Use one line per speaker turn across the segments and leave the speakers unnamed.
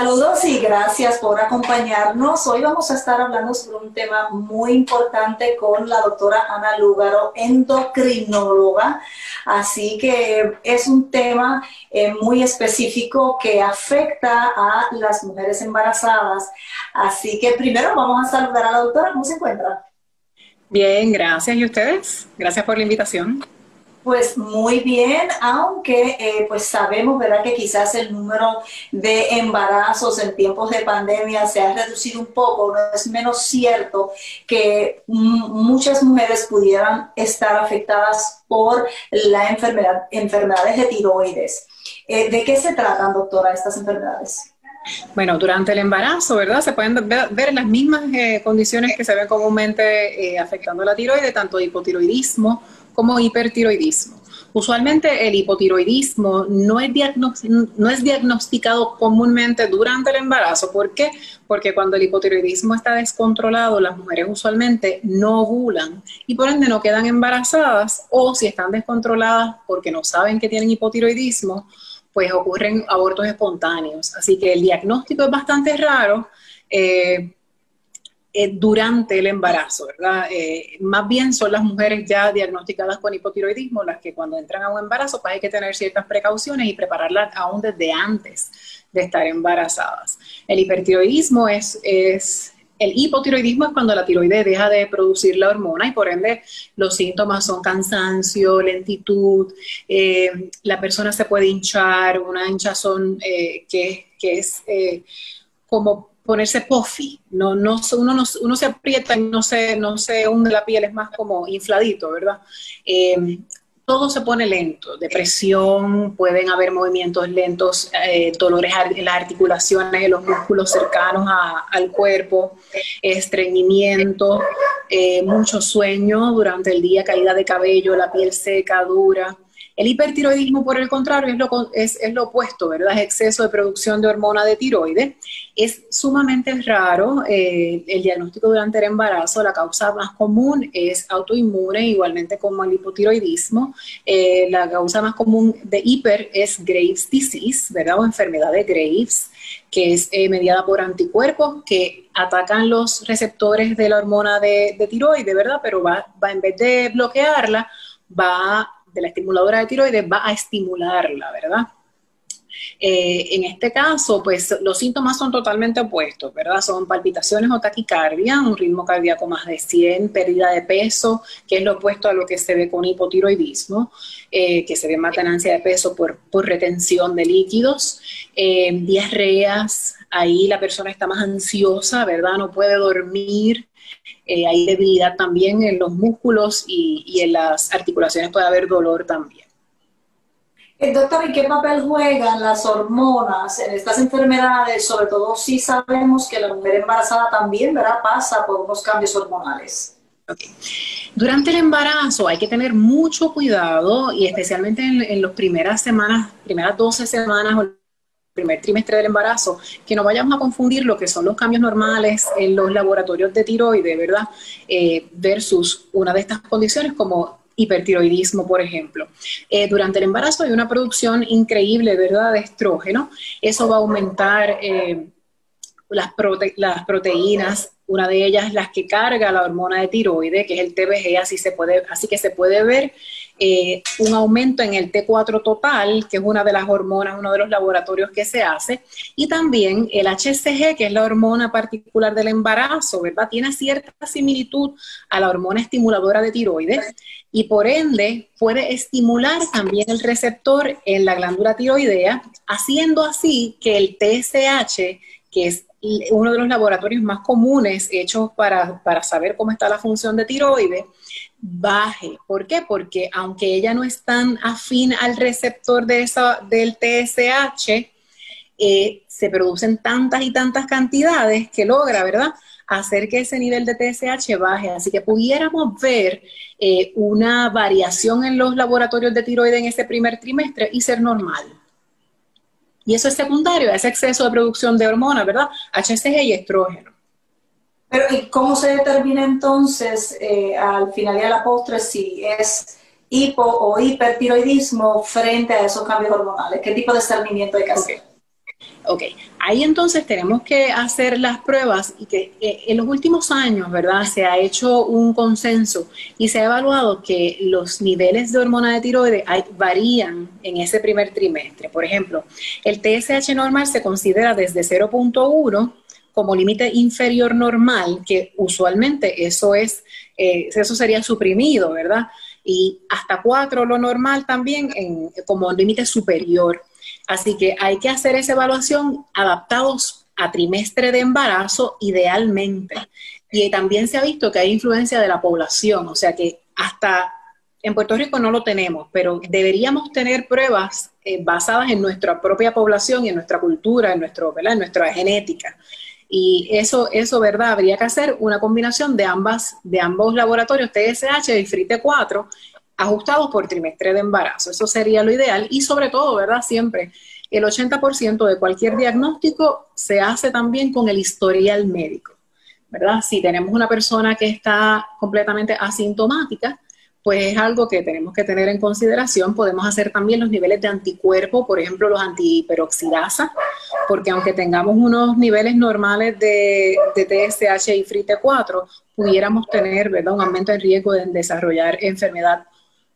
Saludos y gracias por acompañarnos. Hoy vamos a estar hablando sobre un tema muy importante con la doctora Ana Lúgaro, endocrinóloga. Así que es un tema eh, muy específico que afecta a las mujeres embarazadas. Así que primero vamos a saludar a la doctora. ¿Cómo se encuentra?
Bien, gracias. ¿Y ustedes? Gracias por la invitación.
Pues muy bien, aunque eh, pues sabemos, ¿verdad?, que quizás el número de embarazos en tiempos de pandemia se ha reducido un poco, no es menos cierto que muchas mujeres pudieran estar afectadas por la enfermedad, enfermedades de tiroides. Eh, ¿De qué se tratan, doctora, estas enfermedades?
Bueno, durante el embarazo, ¿verdad? Se pueden ver, las mismas eh, condiciones que se ven comúnmente afectando la tiroide, tanto hipotiroidismo, como hipertiroidismo. Usualmente el hipotiroidismo no es, no es diagnosticado comúnmente durante el embarazo. ¿Por qué? Porque cuando el hipotiroidismo está descontrolado, las mujeres usualmente no ovulan y por ende no quedan embarazadas o si están descontroladas porque no saben que tienen hipotiroidismo, pues ocurren abortos espontáneos. Así que el diagnóstico es bastante raro. Eh, eh, durante el embarazo, ¿verdad? Eh, más bien son las mujeres ya diagnosticadas con hipotiroidismo las que cuando entran a un embarazo pues hay que tener ciertas precauciones y prepararlas aún desde antes de estar embarazadas. El hipertiroidismo es, es el hipotiroidismo es cuando la tiroide deja de producir la hormona y por ende los síntomas son cansancio, lentitud, eh, la persona se puede hinchar, una hinchazón que, que, es como ponerse puffy, no, no, uno, no, uno se aprieta y no se, no se hunde la piel, es más como infladito, ¿verdad? Eh, todo se pone lento, depresión, pueden haber movimientos lentos, eh, dolores en las articulaciones, en los músculos cercanos al cuerpo, estreñimiento, eh, mucho sueño durante el día, caída de cabello, la piel seca, dura. El hipertiroidismo, por el contrario, es lo, es, lo opuesto, ¿verdad? Es exceso de producción de hormona de tiroides. Es sumamente raro eh, el diagnóstico durante el embarazo. La causa más común es autoinmune, igualmente como el hipotiroidismo. Eh, la causa más común de hiper es Graves' disease, ¿verdad? O enfermedad de Graves que es eh, mediada por anticuerpos que atacan los receptores de la hormona de, de tiroides, ¿verdad? Pero va, va, en vez de bloquearla, va de la estimuladora de tiroides va a estimularla, ¿verdad? Eh, en este caso, pues los síntomas son totalmente opuestos, ¿verdad? Son palpitaciones o taquicardia, un ritmo cardíaco más de 100, pérdida de peso, que es lo opuesto a lo que se ve con hipotiroidismo, eh, que se ve más de peso por, retención de líquidos, eh, diarreas, ahí la persona está más ansiosa, ¿verdad? No puede dormir, hay debilidad también en los músculos y, en las articulaciones puede haber dolor también.
Doctor, ¿y qué papel juegan las hormonas en estas enfermedades? Sobre todo si sabemos que la mujer embarazada también ¿verdad? pasa por unos cambios hormonales.
Durante el embarazo hay que tener mucho cuidado y especialmente en, en las primeras semanas, primeras 12 semanas primer trimestre del embarazo, que no vayamos a confundir lo que son los cambios normales en los laboratorios de tiroide, ¿verdad? Eh, versus una de estas condiciones como hipertiroidismo, por ejemplo. Eh, durante el embarazo hay una producción increíble, ¿verdad?, de estrógeno. Eso va a aumentar eh, las, proteínas, una de ellas las que carga la hormona de tiroide, que es el TBG, así, se puede, así que se puede ver eh, un aumento en el T4 total, que es una de las hormonas, uno de los laboratorios que se hace, y también el HCG, que es la hormona particular del embarazo, ¿verdad? Tiene cierta similitud a la hormona estimuladora de tiroides y por ende puede estimular también el receptor en la glándula tiroidea, haciendo así que el TSH, que es uno de los laboratorios más comunes hechos para, para saber cómo está la función de tiroides, baje. ¿Por qué? Porque aunque ella no es tan afín al receptor de esa, del TSH, eh, se producen tantas y tantas cantidades que logra, ¿verdad? hacer que ese nivel de TSH baje. Así que pudiéramos ver eh, una variación en los laboratorios de tiroides en ese primer trimestre y ser normal. Y eso es secundario a ese exceso de producción de hormonas, ¿verdad? HCG y estrógeno.
Pero ¿y cómo se determina entonces eh, al final y a la postre si es hipo o hipertiroidismo frente a esos cambios hormonales? ¿Qué tipo de discernimiento hay que hacer?
Ok, ahí entonces tenemos que hacer las pruebas y que eh, en los últimos años, ¿verdad? Se ha hecho un consenso y se ha evaluado que los niveles de hormona de tiroides varían en ese primer trimestre. Por ejemplo, el TSH normal se considera desde 0.1 como límite inferior normal, que usualmente eso es, eh, eso sería suprimido, ¿verdad? Y hasta 4 lo normal también en, como límite superior. Así que hay que hacer esa evaluación adaptados a trimestre de embarazo idealmente. Y también se ha visto que hay influencia de la población, o sea que hasta en Puerto Rico no lo tenemos, pero deberíamos tener pruebas eh, basadas en nuestra propia población y en nuestra cultura, en, nuestro, en nuestra genética. Y eso, eso, ¿verdad? Habría que hacer una combinación de, ambas, de ambos laboratorios, TSH y FRITE4, ajustados por trimestre de embarazo. Eso sería lo ideal y sobre todo, ¿verdad? Siempre el 80% de cualquier diagnóstico se hace también con el historial médico, ¿verdad? Si tenemos una persona que está completamente asintomática, pues es algo que tenemos que tener en consideración. Podemos hacer también los niveles de anticuerpo, por ejemplo, los antihiperoxidasa, porque aunque tengamos unos niveles normales de, TSH y FRIT4, pudiéramos tener ¿verdad? un aumento en riesgo de desarrollar enfermedad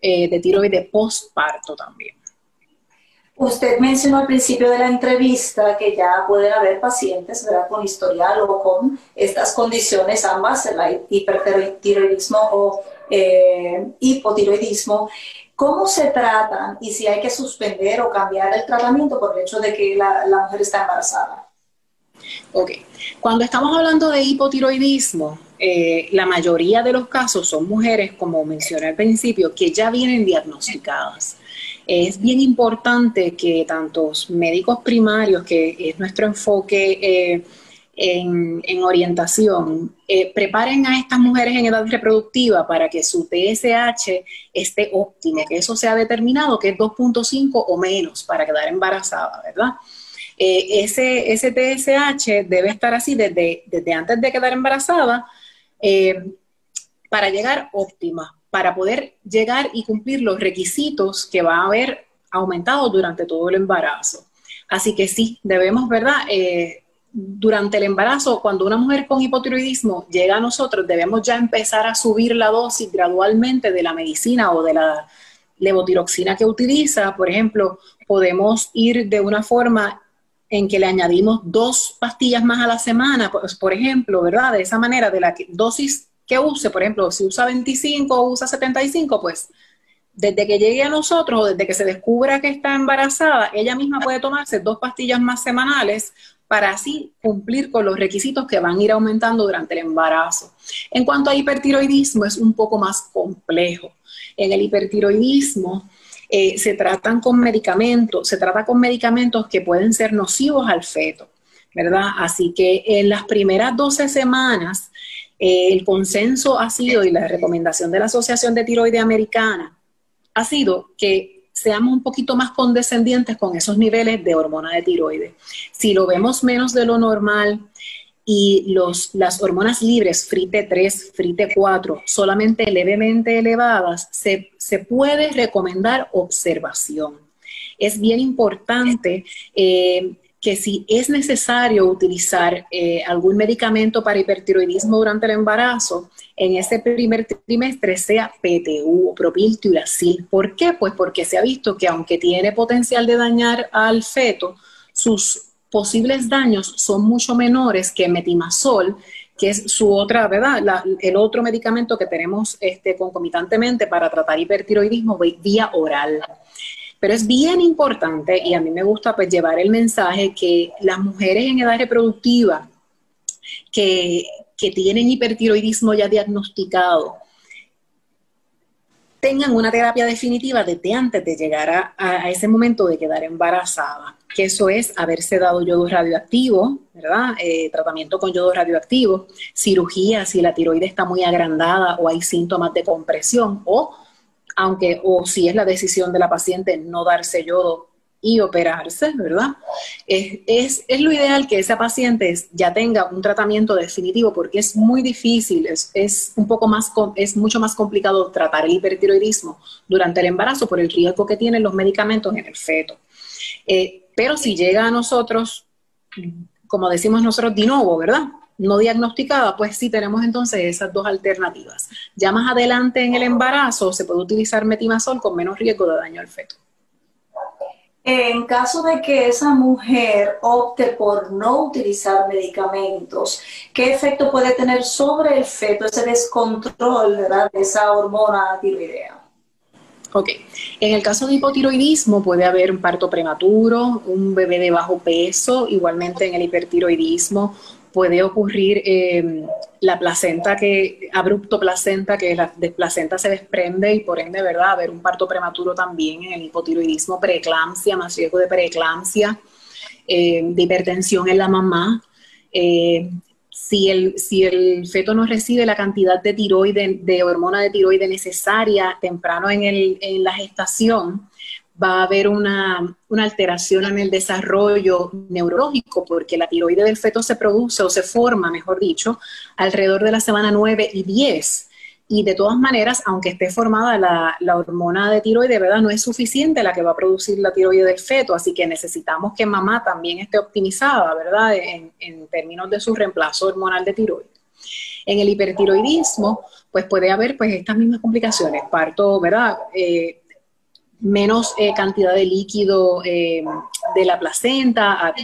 eh, de tiroides postparto también.
Usted mencionó al principio de la entrevista que ya pueden haber pacientes con historial o con estas condiciones, ambas, el hipertiroidismo o eh, hipotiroidismo. ¿Cómo se tratan y si hay que suspender o cambiar el tratamiento por el hecho de que la, la mujer está embarazada?
Ok, cuando estamos hablando de hipotiroidismo, eh, la mayoría de los casos son mujeres, como mencioné al principio, que ya vienen diagnosticadas. Es bien importante que tantos médicos primarios, que es nuestro enfoque eh, en, orientación, eh, preparen a estas mujeres en edad reproductiva para que su TSH esté óptimo, que eso sea determinado, que es 2.5 o menos para quedar embarazada, ¿verdad? ese, ese TSH debe estar así desde, desde antes de quedar embarazada eh, para llegar óptima, para poder llegar y cumplir los requisitos que va a haber aumentado durante todo el embarazo. Así que sí, debemos, ¿verdad? Eh, durante el embarazo, cuando una mujer con hipotiroidismo llega a nosotros, debemos ya empezar a subir la dosis gradualmente de la medicina o de la levotiroxina que utiliza. Por ejemplo, podemos ir de una forma en que le añadimos dos pastillas más a la semana, pues, por ejemplo, ¿verdad? De esa manera, de la dosis que use, por ejemplo, si usa 25 o usa 75, pues desde que llegue a nosotros o desde que se descubra que está embarazada, ella misma puede tomarse dos pastillas más semanales para así cumplir con los requisitos que van a ir aumentando durante el embarazo. En cuanto a hipertiroidismo, es un poco más complejo. En el hipertiroidismo, eh, se tratan con medicamentos, se trata con medicamentos que pueden ser nocivos al feto, ¿verdad? Así que en las primeras 12 semanas, eh, el consenso ha sido, y la recomendación de la Asociación de Tiroide Americana, ha sido que seamos un poquito más condescendientes con esos niveles de hormona de tiroides. Si lo vemos menos de lo normal, y los, las hormonas libres, FRITE3, FRITE4, solamente levemente elevadas, se, puede recomendar observación. Es bien importante eh, que si es necesario utilizar eh, algún medicamento para hipertiroidismo durante el embarazo, en ese primer trimestre sea PTU o propiltiuracil. ¿Por qué? Pues porque se ha visto que aunque tiene potencial de dañar al feto, sus posibles daños son mucho menores que metimazol, que es su otra, ¿verdad? el otro medicamento que tenemos este, concomitantemente para tratar hipertiroidismo vía oral. Pero es bien importante, y a mí me gusta pues llevar el mensaje que las mujeres en edad reproductiva que, tienen hipertiroidismo ya diagnosticado, tengan una terapia definitiva desde antes de llegar a, a ese momento de quedar embarazada que eso es haberse dado yodo radioactivo, ¿verdad? Eh, tratamiento con yodo radioactivo, cirugía si la tiroides está muy agrandada o hay síntomas de compresión, o aunque, o si es la decisión de la paciente no darse yodo y operarse, ¿verdad? Es, es, lo ideal que esa paciente ya tenga un tratamiento definitivo porque es muy difícil, es, es, un poco más, es mucho más complicado tratar el hipertiroidismo durante el embarazo por el riesgo que tienen los medicamentos en el feto. Eh, pero si llega a nosotros, como decimos nosotros, de nuevo, ¿verdad? No diagnosticada, pues sí tenemos entonces esas dos alternativas. Ya más adelante en el embarazo se puede utilizar metimazol con menos riesgo de daño al feto.
En caso de que esa mujer opte por no utilizar medicamentos, ¿qué efecto puede tener sobre el feto ese descontrol de esa hormona tiroidea?
Ok, en el caso de hipotiroidismo puede haber un parto prematuro, un bebé de bajo peso, igualmente en el hipertiroidismo puede ocurrir em, la placenta que, abrupto placenta, que la placenta se desprende y por ende, ¿verdad? Haber un parto prematuro también en el hipotiroidismo, preeclampsia, más riesgo de preeclampsia, em, de hipertensión en la mamá. Eh, si el, si el feto no recibe la cantidad de tiroide, de hormona de tiroide necesaria temprano en, el, en la gestación, va a haber una, alteración en el desarrollo neurológico porque la tiroide del feto se produce o se forma, mejor dicho, alrededor de la semana 9 y 10. Y de todas maneras, aunque esté formada la, hormona de tiroide, ¿verdad? No es suficiente la que va a producir la tiroide del feto, así que necesitamos que mamá también esté optimizada, ¿verdad? En, en términos de su reemplazo hormonal de tiroide. En el hipertiroidismo, pues puede haber pues estas mismas complicaciones, parto, ¿verdad? Eh, menos eh, cantidad de líquido eh, de la placenta,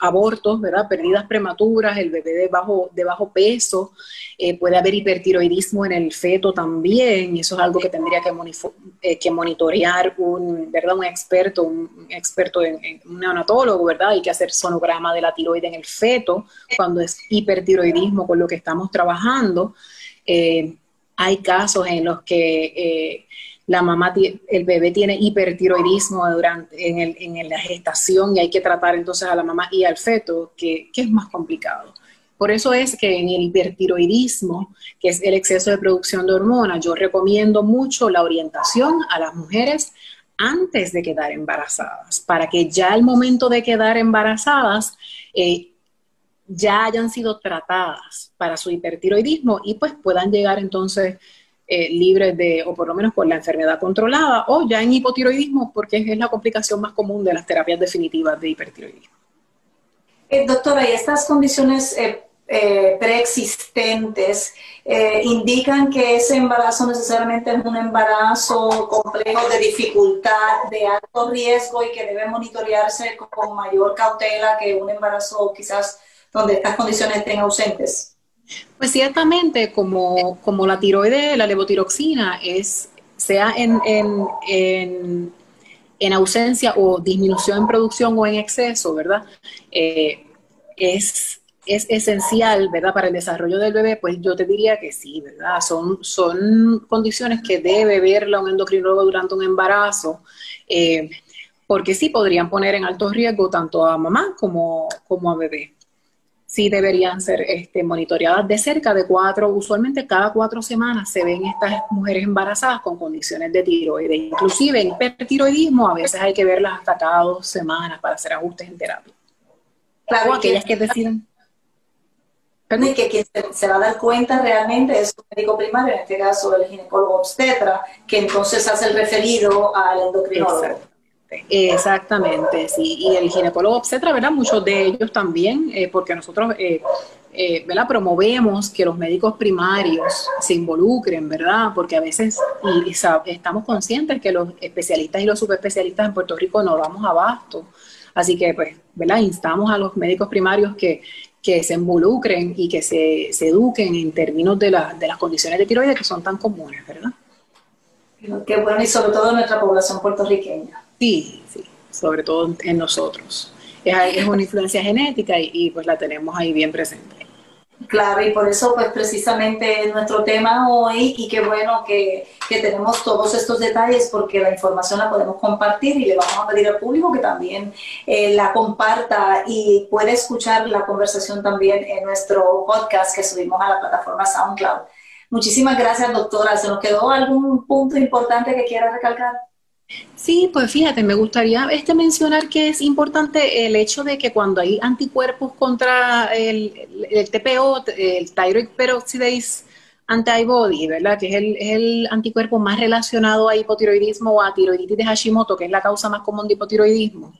abortos, ¿verdad? Pérdidas prematuras, el bebé de bajo, de bajo peso, eh, puede haber hipertiroidismo en el feto también, y eso es algo que tendría que, que monitorear un, ¿verdad? un experto, un experto en, un neonatólogo, ¿verdad? Hay que hacer sonograma de la tiroide en el feto cuando es hipertiroidismo con lo que estamos trabajando. hay casos en los que la mamá, el bebé tiene hipertiroidismo durante, en, la gestación y hay que tratar entonces a la mamá y al feto, que, es más complicado. Por eso es que en el hipertiroidismo, que es el exceso de producción de hormonas, yo recomiendo mucho la orientación a las mujeres antes de quedar embarazadas, para que ya al momento de quedar embarazadas eh, ya hayan sido tratadas para su hipertiroidismo y pues puedan llegar entonces eh, libres de, o por lo menos con la enfermedad controlada, o ya en hipotiroidismo, porque es la complicación más común de las terapias definitivas de hipertiroidismo.
Eh, doctora, ¿y estas condiciones eh, preexistentes indican que ese embarazo necesariamente es un embarazo complejo de dificultad, de alto riesgo y que debe monitorearse con mayor cautela que un embarazo quizás donde estas condiciones estén ausentes?
Pues ciertamente, como, como la tiroide, la levotiroxina, es, sea en, en, en, ausencia o disminución en producción o en exceso, ¿verdad? Eh, es, es esencial, ¿verdad? Para el desarrollo del bebé, pues yo te diría que sí, ¿verdad? Son, son condiciones que debe verla un endocrinólogo durante un embarazo, eh, porque sí podrían poner en alto riesgo tanto a mamá como, como a bebé sí deberían ser este, monitoreadas de cerca de cuatro, usualmente cada cuatro semanas se ven estas mujeres embarazadas con condiciones de tiroides. Inclusive en hipertiroidismo a veces hay que verlas hasta cada dos semanas para hacer ajustes en terapia.
Claro, aquellas que, deciden... Y que quien se, va a dar cuenta realmente es un médico primario, en este caso el ginecólogo obstetra, que entonces hace el referido al endocrinólogo.
Exactamente, sí. Y el ginecólogo obstetra, ¿verdad? Muchos de ellos también, eh, porque nosotros, eh, eh, ¿verdad? Promovemos que los médicos primarios se involucren, ¿verdad? Porque a veces y, estamos conscientes que los especialistas y los subespecialistas en Puerto Rico no damos abasto. Así que, pues, ¿verdad? Instamos a los médicos primarios que, que se involucren y que se, se eduquen en términos de, la, de las condiciones de tiroides que son tan comunes, ¿verdad?
Qué bueno, y sobre todo nuestra población puertorriqueña.
Sí, sí, sobre todo en nosotros. Es, una influencia genética y, pues la tenemos ahí bien presente.
Claro, y por eso pues precisamente nuestro tema hoy y qué bueno que, tenemos todos estos detalles porque la información la podemos compartir y le vamos a pedir al público que también eh, la comparta y puede escuchar la conversación también en nuestro podcast que subimos a la plataforma SoundCloud. Muchísimas gracias, doctora. ¿Se nos quedó algún punto importante que quiera recalcar?
Sí, pues fíjate, me gustaría este mencionar que es importante el hecho de que cuando hay anticuerpos contra el, TPO, el thyroid peroxidase antibody, ¿verdad? Que es el, es el, anticuerpo más relacionado a hipotiroidismo o a tiroiditis de Hashimoto, que es la causa más común de hipotiroidismo.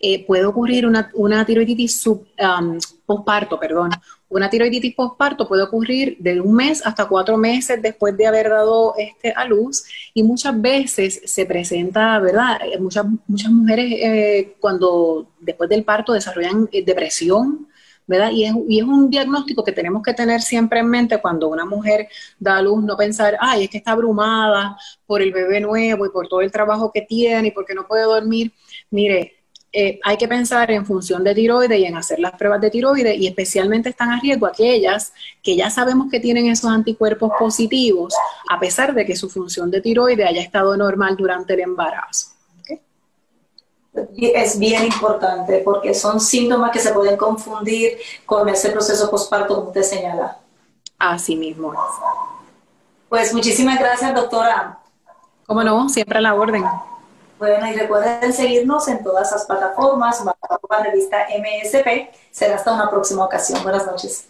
Eh, puede ocurrir una, una tiroiditis sub, um, postparto, perdón. Una tiroiditis postparto puede ocurrir de un mes hasta cuatro meses después de haber dado este, a luz y muchas veces se presenta, ¿verdad? Eh, muchas, muchas mujeres eh, cuando después del parto desarrollan depresión, ¿verdad? Y es, y es, un diagnóstico que tenemos que tener siempre en mente cuando una mujer da a luz, no pensar, ay, es que está abrumada por el bebé nuevo y por todo el trabajo que tiene y porque no puede dormir. Mire, eh, hay que pensar en función de tiroides y en hacer las pruebas de tiroides y especialmente están a riesgo aquellas que ya sabemos que tienen esos anticuerpos positivos a pesar de que su función de tiroides haya estado normal durante el embarazo.
Es bien importante porque son síntomas que se pueden confundir con ese proceso postparto como usted señala.
Así mismo es.
Pues muchísimas gracias, doctora.
Cómo no, siempre a la orden.
Bueno, y recuerden seguirnos en todas las plataformas, bajo la revista MSP. Será hasta una próxima ocasión. Buenas noches.